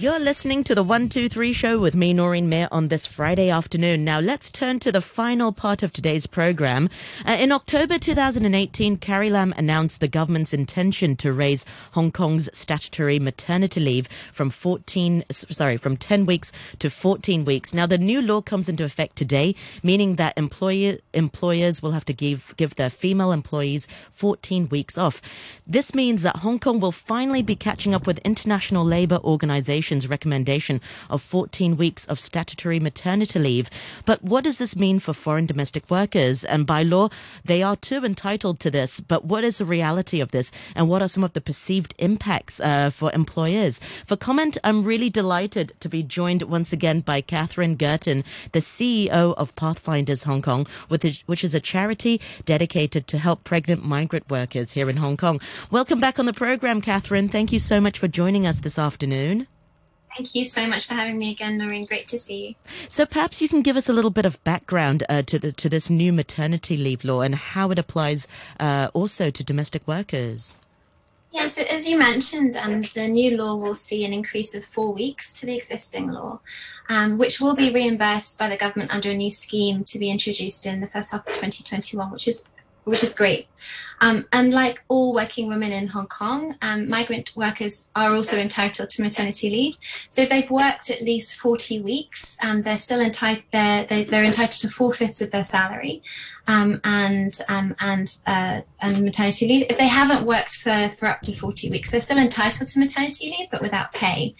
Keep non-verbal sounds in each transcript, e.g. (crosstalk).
You're listening to the 123 show with me, Noreen Mir, on this Friday afternoon. Now, let's turn to the final part of today's program. Uh, in October 2018, Carrie Lam announced the government's intention to raise Hong Kong's statutory maternity leave from 14, sorry, from 10 weeks to 14 weeks. Now, the new law comes into effect today, meaning that employer, employers will have to give, give their female employees 14 weeks off. This means that Hong Kong will finally be catching up with international labor organizations recommendation of 14 weeks of statutory maternity leave. But what does this mean for foreign domestic workers? And by law, they are too entitled to this. But what is the reality of this? And what are some of the perceived impacts uh, for employers? For comment, I'm really delighted to be joined once again by Catherine Gurtin, the CEO of Pathfinders Hong Kong, which is a charity dedicated to help pregnant migrant workers here in Hong Kong. Welcome back on the program, Catherine. Thank you so much for joining us this afternoon. Thank you so much for having me again, Noreen. Great to see you. So perhaps you can give us a little bit of background uh, to the, to this new maternity leave law and how it applies uh, also to domestic workers. Yeah, so as you mentioned, um, the new law will see an increase of four weeks to the existing law, um, which will be reimbursed by the government under a new scheme to be introduced in the first half of 2021, which is which is great. Um, and like all working women in Hong Kong, um, migrant workers are also entitled to maternity leave. So if they've worked at least 40 weeks, um, they're still entitled, they're, they, are they are entitled to four fifths of their salary um, and um, and uh, and maternity leave. If they haven't worked for, for up to 40 weeks, they're still entitled to maternity leave, but without pay.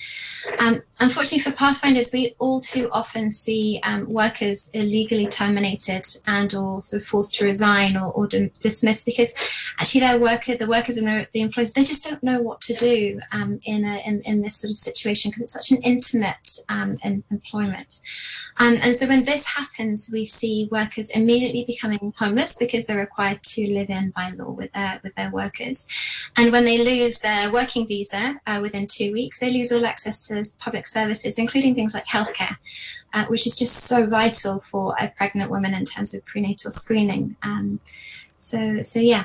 Um, unfortunately, for Pathfinders, we all too often see um, workers illegally terminated and or sort of forced to resign or, or dismissed because actually their worker, the workers and their, the employees, they just don't know what to do um, in, a, in, in this sort of situation because it's such an intimate um, employment. and so when this happens, we see workers immediately becoming homeless because they're required to live in by law with their with their workers. And when they lose their working visa uh, within two weeks, they lose all access to public services, including things like healthcare. Uh, which is just so vital for a pregnant woman in terms of prenatal screening. Um, so, so yeah,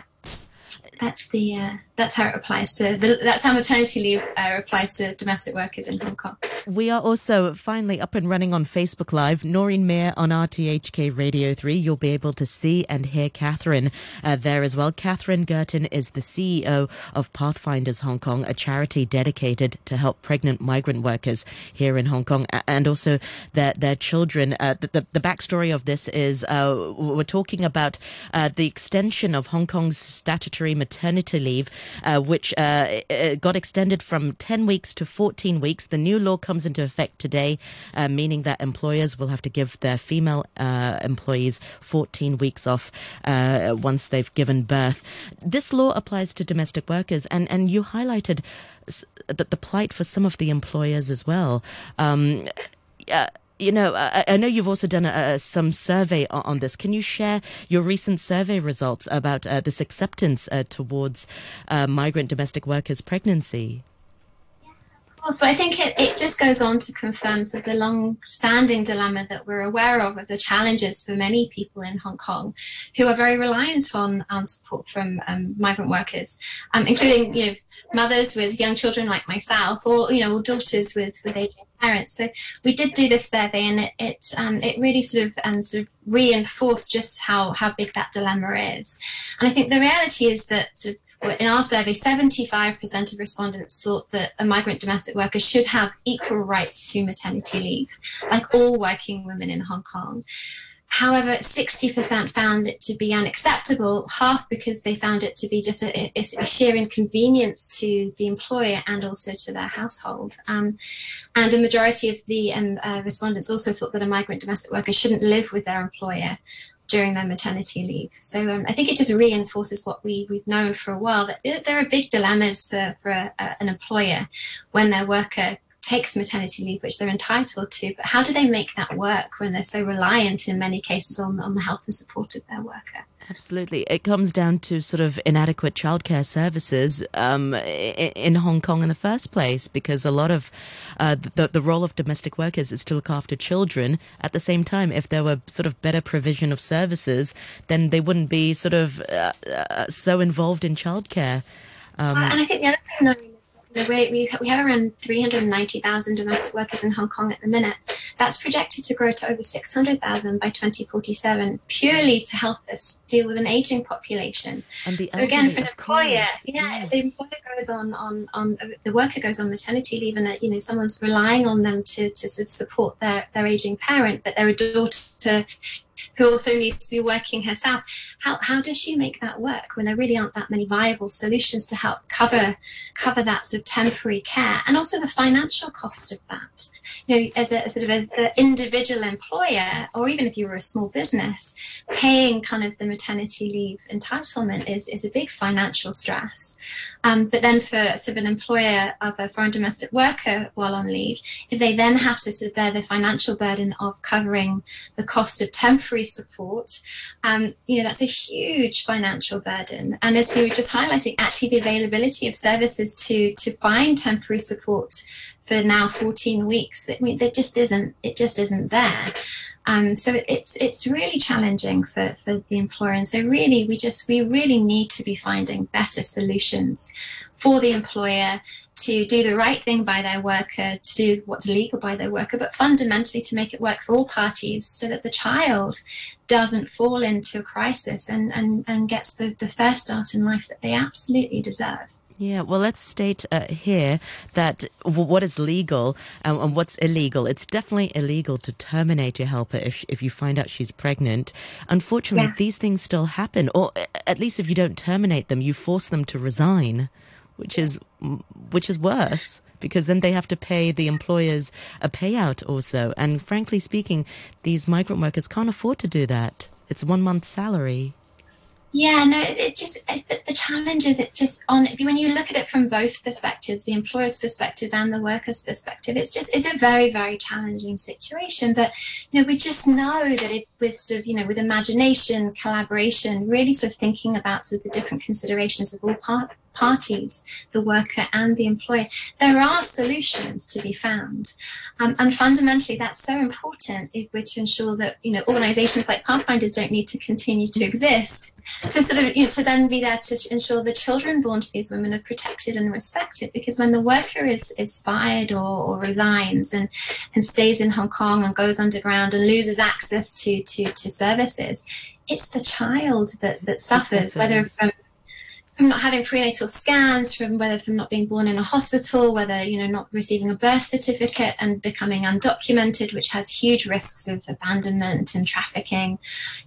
that's the uh, that's how it applies to the, that's how maternity leave uh, applies to domestic workers in Hong Kong. We are also finally up and running on Facebook Live. Noreen Mir on RTHK Radio 3. You'll be able to see and hear Catherine uh, there as well. Catherine Gurtin is the CEO of Pathfinders Hong Kong, a charity dedicated to help pregnant migrant workers here in Hong Kong and also their, their children. Uh, the, the, the, backstory of this is uh, we're talking about uh, the extension of Hong Kong's statutory maternity leave uh, which uh, got extended from 10 weeks to 14 weeks. The new law comes into effect today, uh, meaning that employers will have to give their female uh, employees 14 weeks off uh, once they've given birth. This law applies to domestic workers, and, and you highlighted the, the plight for some of the employers as well. Um, uh, you know, I, I, know you've also done some survey on, on, this. Can you share your recent survey results about uh, this acceptance uh, towards uh, migrant domestic workers' pregnancy? So I think it, it just goes on to confirm sort of the long-standing dilemma that we're aware of of the challenges for many people in Hong Kong who are very reliant on, on support from um, migrant workers, um, including, you know, mothers with young children like myself, or you know, or daughters with with aging parents. So we did do this survey, and it it, um, it really sort of um, sort of reinforced just how how big that dilemma is. And I think the reality is that sort of in our survey, 75% of respondents thought that a migrant domestic worker should have equal rights to maternity leave, like all working women in Hong Kong. However, 60% found it to be unacceptable, half because they found it to be just a, a sheer inconvenience to the employer and also to their household. Um, and a majority of the um, uh, respondents also thought that a migrant domestic worker shouldn't live with their employer during their maternity leave. So um, I think it just reinforces what we, we've known for a while that there are big dilemmas for, for a, a, an employer when their worker takes maternity leave, which they're entitled to, but how do they make that work when they're so reliant in many cases on, on the help and support of their worker? Absolutely. It comes down to sort of inadequate childcare services um, in Hong Kong in the first place, because a lot of uh, the, the role of domestic workers is to look after children. At the same time, if there were sort of better provision of services, then they wouldn't be sort of uh, uh, so involved in childcare. Um, and I think the other thing, we, we, we have around 390,000 domestic workers in Hong Kong at the minute. That's projected to grow to over 600,000 by 2047, purely to help us deal with an aging population. And the so again, for an employer, yeah, yes. the employer goes on, on, on, the worker goes on maternity leave and, uh, you know, someone's relying on them to, to sort of support their, their aging parent, but they're a daughter who also needs to be working herself. How, how does she make that work when there really aren't that many viable solutions to help cover cover that sort of temporary care and also the financial cost of that? You know, as a, sort of as an individual employer, or even if you were a small business, paying kind of the maternity leave entitlement is, is a big financial stress. Um, but then for sort of an employer of a foreign domestic worker while on leave, if they then have to sort of bear the financial burden of covering the cost of temporary support, um, you know, that's a huge financial burden. And as we were just highlighting, actually the availability of services to to find temporary support for now 14 weeks, I mean, there just isn't, it just isn't there. Um, so it's it's really challenging for, for the employer, and so really we just we really need to be finding better solutions for the employer to do the right thing by their worker, to do what's legal by their worker, but fundamentally to make it work for all parties, so that the child doesn't fall into a crisis and and, and gets the, the fair start in life that they absolutely deserve. Yeah, well, let's state uh, here that w- what is legal um, and what's illegal. It's definitely illegal to terminate your helper if if you find out she's pregnant. Unfortunately, Yeah. these things still happen, or at least if you don't terminate them, you force them to resign, which is which is worse because then they have to pay the employers a payout also. And frankly speaking, these migrant workers can't afford to do that. It's one month's salary. Yeah, no, it just it, the- the challenge is it's just on when you look at it from both perspectives, the employer's perspective and the worker's perspective. It's just it's a very very challenging situation. But you know, we just know that if with sort of you know with imagination, collaboration, really sort of thinking about sort of the different considerations of all part parties, the worker and the employer, there are solutions to be found. Um, and fundamentally, that's so important if we're to ensure that you know organisations like Pathfinders don't need to continue to exist to sort of you know, to then be there to ensure the children born to these women are protected and respected because when the worker is is fired or, or resigns and and stays in Hong Kong and goes underground and loses access to to to services it's the child that that suffers whether from from not having prenatal scans, from whether from not being born in a hospital, whether you know not receiving a birth certificate and becoming undocumented, which has huge risks of abandonment and trafficking,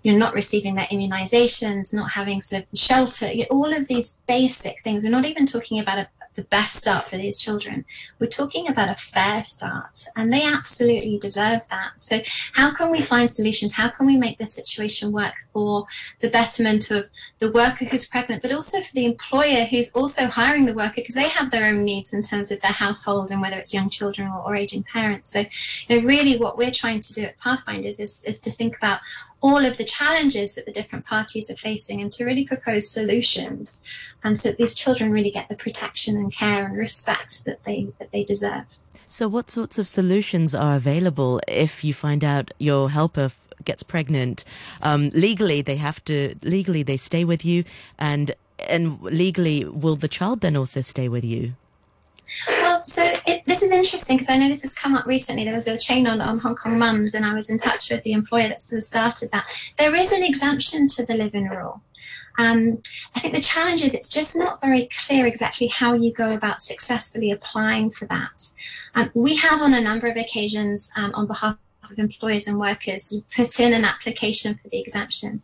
you know, not receiving their immunizations, not having sort of shelter, you know, all of these basic things. We're not even talking about a, the best start for these children. We're talking about a fair start, and they absolutely deserve that. So, how can we find solutions? How can we make this situation work for the betterment of the worker who's pregnant, but also for the employer who's also hiring the worker because they have their own needs in terms of their household and whether it's young children or, or aging parents. So, you know, really what we're trying to do at Pathfinders is, is to think about all of the challenges that the different parties are facing and to really propose solutions and so that these children really get the protection and care and respect that they that they deserve. So, what sorts of solutions are available if you find out your helper gets pregnant? Um, legally, they have to legally they stay with you, and and legally, will the child then also stay with you? This is interesting because I know this has come up recently. There was a chain on, on Hong Kong mums, and I was in touch with the employer that sort of started that. There is an exemption to the live-in rule. Um, I think the challenge is it's just not very clear exactly how you go about successfully applying for that. Um, we have on a number of occasions um, on behalf of employers and workers put in an application for the exemption.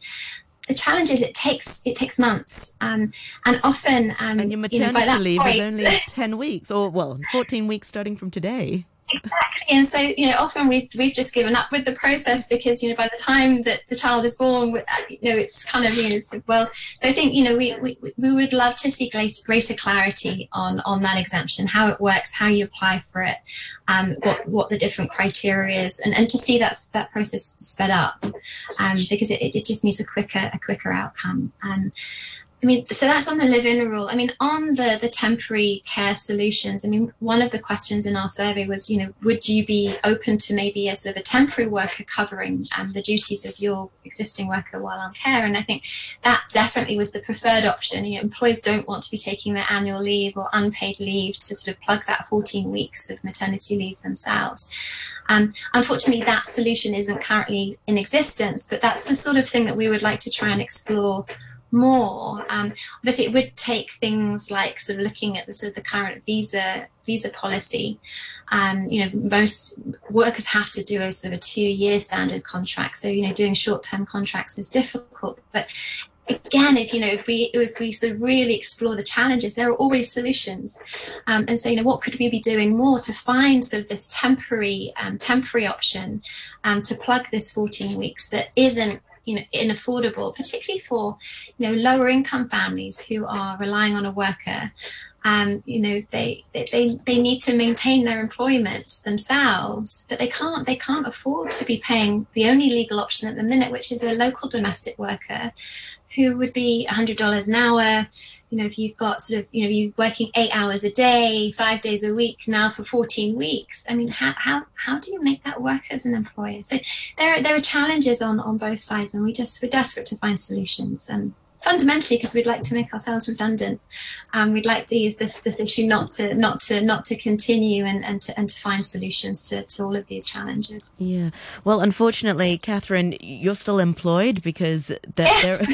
The challenge is it takes it takes months, um, and often um, And your you know, maternity by that leave point, is only (laughs) ten weeks, or well, fourteen weeks starting from today. Exactly. And so, you know, often we've, we've just given up with the process because, you know, by the time that the child is born, uh, you know, it's kind of, you know, sort of, well, so I think, you know, we, we, we would love to see greater, greater clarity on, on that exemption, how it works, how you apply for it, um, what, what the different criteria is, and, and to see that, that process sped up um, because it, it just needs a quicker, a quicker outcome. Um, I mean, so that's on the live-in rule. I mean, on the the temporary care solutions. I mean, one of the questions in our survey was, you know, would you be open to maybe a sort of a temporary worker covering um, the duties of your existing worker while on care? And I think that definitely was the preferred option. You know, employers don't want to be taking their annual leave or unpaid leave to sort of plug that 14 weeks of maternity leave themselves. Um, unfortunately, that solution isn't currently in existence, but that's the sort of thing that we would like to try and explore more. Um, obviously, it would take things like sort of looking at the sort of the current visa visa policy. Um, you know, most workers have to do a sort of a two year standard contract. So you know, doing short term contracts is difficult, but again if you know if we if we sort of really explore the challenges there are always solutions um, and so you know what could we be doing more to find sort of this temporary um, temporary option um, to plug this 14 weeks that isn't you know inaffordable particularly for you know lower income families who are relying on a worker. Um, you know they, they they need to maintain their employment themselves but they can't they can't afford to be paying the only legal option at the minute which is a local domestic worker who would be $100 an hour you know if you've got sort of you know you're working eight hours a day five days a week now for 14 weeks i mean how how, how do you make that work as an employer? So there are there are challenges on on both sides and we just we're desperate to find solutions and fundamentally because we'd like to make ourselves redundant. Um, we'd like these this this issue not to not to not to continue and, and to and to find solutions to, to all of these challenges. Yeah. Well, unfortunately, Catherine, you're still employed because there there,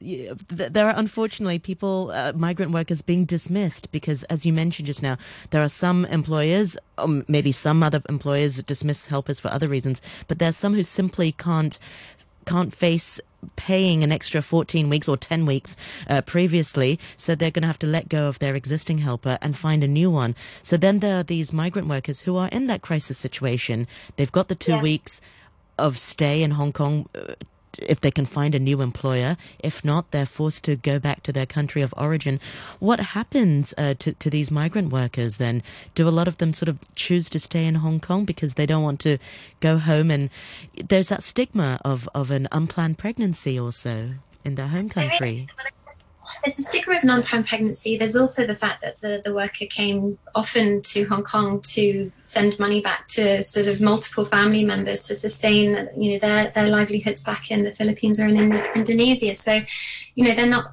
(laughs) (laughs) there are unfortunately people uh, migrant workers being dismissed because, as you mentioned just now, there are some employers. Or maybe some other employers dismiss helpers for other reasons, but there's some who simply can't can't face paying an extra 14 weeks or 10 weeks uh, previously, so they're going to have to let go of their existing helper and find a new one. So then there are these migrant workers who are in that crisis situation. They've got the two weeks of stay in Hong Kong uh, if they can find a new employer. If not, they're forced to go back to their country of origin. What happens uh, to, to these migrant workers then? Do a lot of them sort of choose to stay in Hong Kong because they don't want to go home? And there's that stigma of, of an unplanned pregnancy also in their home country there's a stigma of non-planned pregnancy. There's also the fact that the, the worker came often to Hong Kong to send money back to sort of multiple family members to sustain, you know, their, their livelihoods back in the Philippines or in Indonesia. So, you know, they're not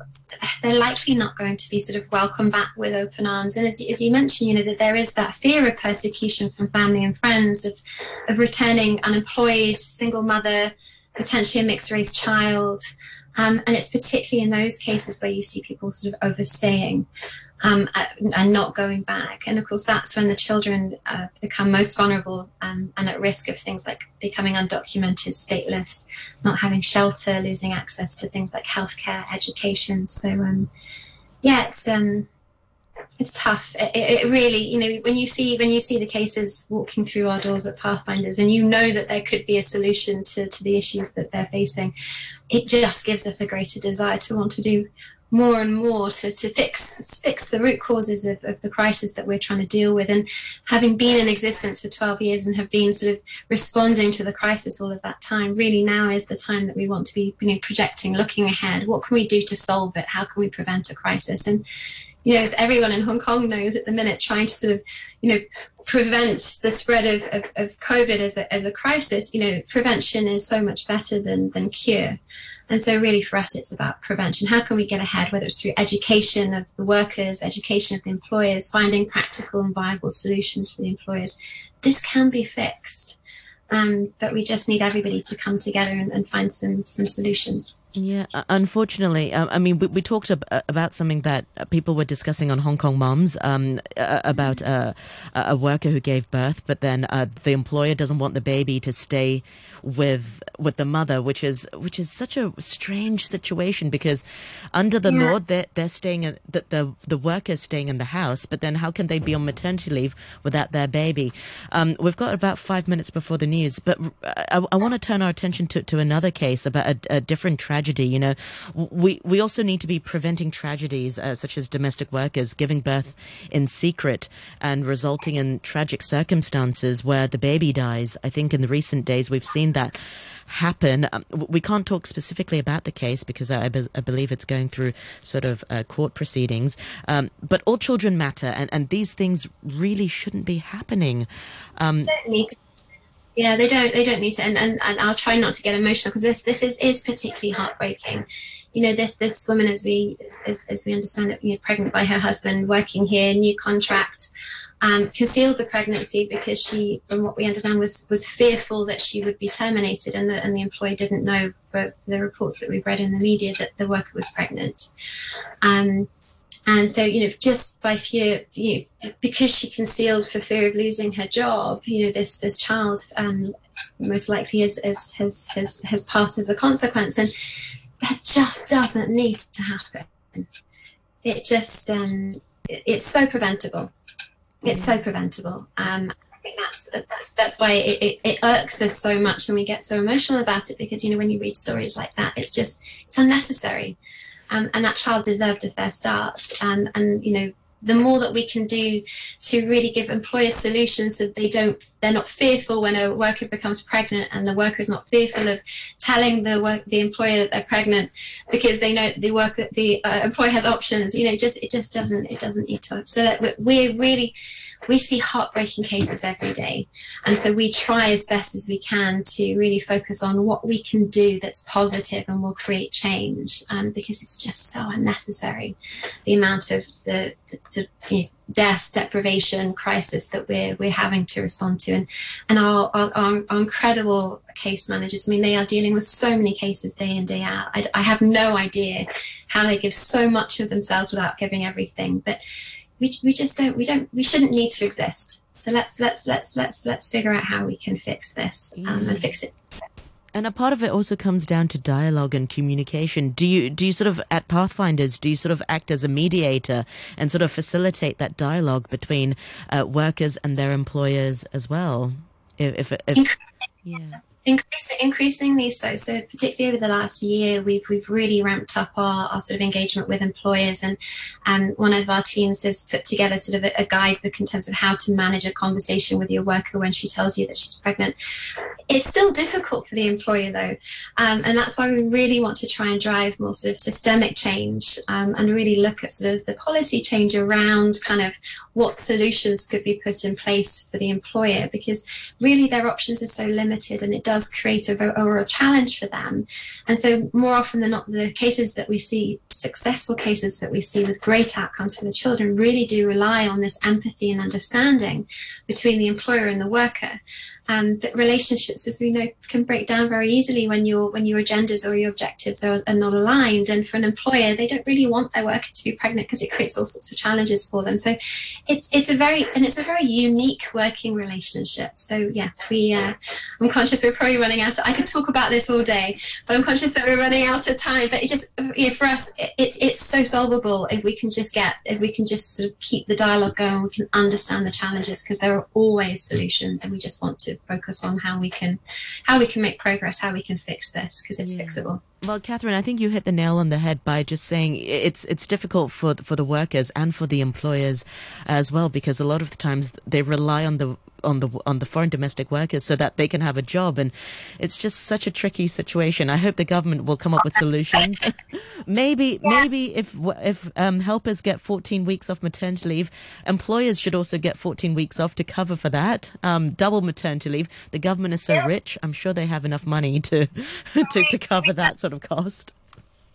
they're likely not going to be sort of welcomed back with open arms. And as, as you mentioned, you know, that there is that fear of persecution from family and friends, of, of returning unemployed, single mother, potentially a mixed race child. Um, and it's particularly in those cases where you see people sort of overstaying um, and not going back. And of course, that's when the children uh, become most vulnerable um, and at risk of things like becoming undocumented, stateless, not having shelter, losing access to things like healthcare, education. So, um, yeah, it's um, it's tough. It, it, really, you know, when you see when you see the cases walking through our doors at Pathfinders, and you know that there could be a solution to, to the issues that they're facing, it just gives us a greater desire to want to do more and more to, to fix fix the root causes of, of the crisis that we're trying to deal with. And having been in existence for 12 years and have been sort of responding to the crisis all of that time, really now is the time that we want to be you know, projecting, looking ahead. What can we do to solve it? How can we prevent a crisis? And you know, as everyone in Hong Kong knows at the minute, trying to sort of, you know, prevent the spread of, of, of COVID as a, as a crisis, you know, prevention is so much better than, than cure. And so, really, for us, it's about prevention. How can we get ahead, whether it's through education of the workers, education of the employers, finding practical and viable solutions for the employers? This can be fixed, um, but we just need everybody to come together and, and find some some solutions. Yeah, unfortunately, um, I mean, we, we talked ab- uh, about something that people were discussing on Hong Kong Moms um, about uh, a worker who gave birth, but then uh, the employer doesn't want the baby to stay with with the mother, which is which is such a strange situation because under the yeah. law they're they're staying in, the, the the workers staying in the house, but then how can they be on maternity leave without their baby? Um, we've got about five minutes before the news, but uh, I, I want to turn our attention to, to another case about a, a different tragedy tragedy. You know, we we also need to be preventing tragedies uh, such as domestic workers giving birth in secret and resulting in tragic circumstances where the baby dies. I think in the recent days we've seen that happen. Um, we can't talk specifically about the case because I, be- I believe it's going through sort of uh, court proceedings. Um, but all children matter, and, and these things really shouldn't be happening. Um, yeah, they don't. They don't need to. And, and, and I'll try not to get emotional because this this is, is particularly heartbreaking. You know, this this woman, as we as, as we understand it, you know, pregnant by her husband, working here, new contract, um, concealed the pregnancy because she, from what we understand, was was fearful that she would be terminated, and the and the employer didn't know for, the reports that we've read in the media that the worker was pregnant. Um, and so, you know, just by fear, you know, because she concealed for fear of losing her job, you know, this this child um, most likely has, has has has passed as a consequence, and that just doesn't need to happen. It just um, it, it's so preventable. It's so preventable. Um, I think that's that's that's why it, it, it, irks us so much and we get so emotional about it because you know when you read stories like that, it's just it's unnecessary um, and that child deserved a fair start. And and you know, the more that we can do to really give employers solutions so they don't they're not fearful when a worker becomes pregnant and the worker is not fearful of telling the work the employer that they're pregnant because they know the work the uh, employer has options you know just it just doesn't it doesn't need to so that we're really we see heartbreaking cases every day. And so we try as best as we can to really focus on what we can do that's positive and will create change um, because it's just so unnecessary. The amount of the, the, the you know, death, deprivation, crisis that we're we're having to respond to, and and our, our, our, incredible case managers. I mean, they are dealing with so many cases day in day out. I, I have no idea how they give so much of themselves without giving everything, but we, we just don't we don't we shouldn't need to exist so let's let's let's let's let's figure out how we can fix this um, and fix it and a part of it also comes down to dialogue and communication. Do you do you sort of at Pathfinders do you sort of act as a mediator and sort of facilitate that dialogue between uh, workers and their employers as well? If, if, if yeah. Increasing, increasingly so. So particularly over the last year, we've we've really ramped up our, our sort of engagement with employers, and and one of our teams has put together sort of a, a guidebook in terms of how to manage a conversation with your worker when she tells you that she's pregnant. It's still difficult for the employer though, um, and that's why we really want to try and drive more sort of systemic change um, and really look at sort of the policy change around kind of what solutions could be put in place for the employer because really their options are so limited and it does create a, a, a challenge for them. And so, more often than not, the cases that we see, successful cases that we see with great outcomes for the children, really do rely on this empathy and understanding between the employer and the worker um, that relationships, as we know, can break down very easily when your when your agendas or your objectives are, are not aligned. And for an employer, they don't really want their worker to be pregnant because it creates all sorts of challenges for them. So it's it's a very and it's a very unique working relationship. So yeah, we uh, I'm conscious we're probably running out. Of, I could talk about this all day, but I'm conscious that we're running out of time. But it just you know, for us, it, it, it's so solvable if we can just get if we can just sort of keep the dialogue going. We can understand the challenges because there are always solutions, and we just want to focus on how we can how we can make progress, how we can fix this because it's yeah. fixable. Well, Catherine, I think you hit the nail on the head by just saying it's it's difficult for for the workers and for the employers as well because a lot of the times they rely on the on the on the foreign domestic workers so that they can have a job. And it's just such a tricky situation. I hope the government will come up with solutions. (laughs) Maybe yeah. maybe if if um, helpers get 14 weeks off maternity leave employers should also get 14 weeks off to cover for that um, double maternity leave. The government is so yeah. rich i'm sure they have enough money to (laughs) to, to cover that sort of cost.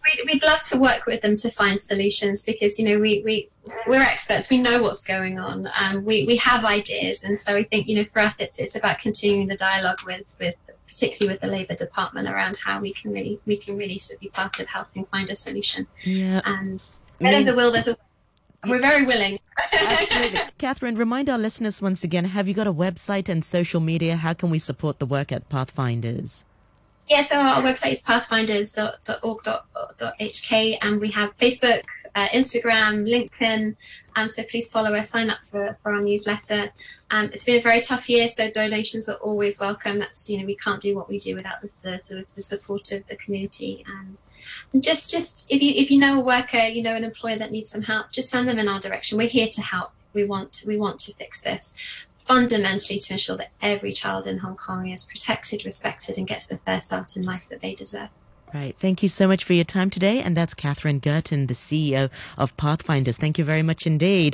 We'd, we'd love to work with them to find solutions because you know we, we we're experts we know what's going on um, we, we have ideas and so i think you know for us it's it's about continuing the dialogue with with particularly with the labour department around how we can really we can really sort of be part of helping find a solution yeah and there's a will there's a we're very willing. Absolutely. (laughs) Catherine, remind our listeners once again have you got a website and social media? How can we support the work at Pathfinders? Yeah, so our website is pathfinders.org.hk and we have Facebook, uh, Instagram, LinkedIn. Um, so please follow us, sign up for, for our newsletter. Um, it's been a very tough year, so donations are always welcome. That's, you know, we can't do what we do without the, the sort of the support of the community. And And just, just if you if you know a worker, you know an employer that needs some help, just send them in our direction. We're here to help. We want we want to fix this fundamentally to ensure that every child in Hong Kong is protected, respected, and gets the fair start in life that they deserve. Right. Thank you so much for your time today. And that's Catherine Gurtin, the CEO of Pathfinders. Thank you very much indeed.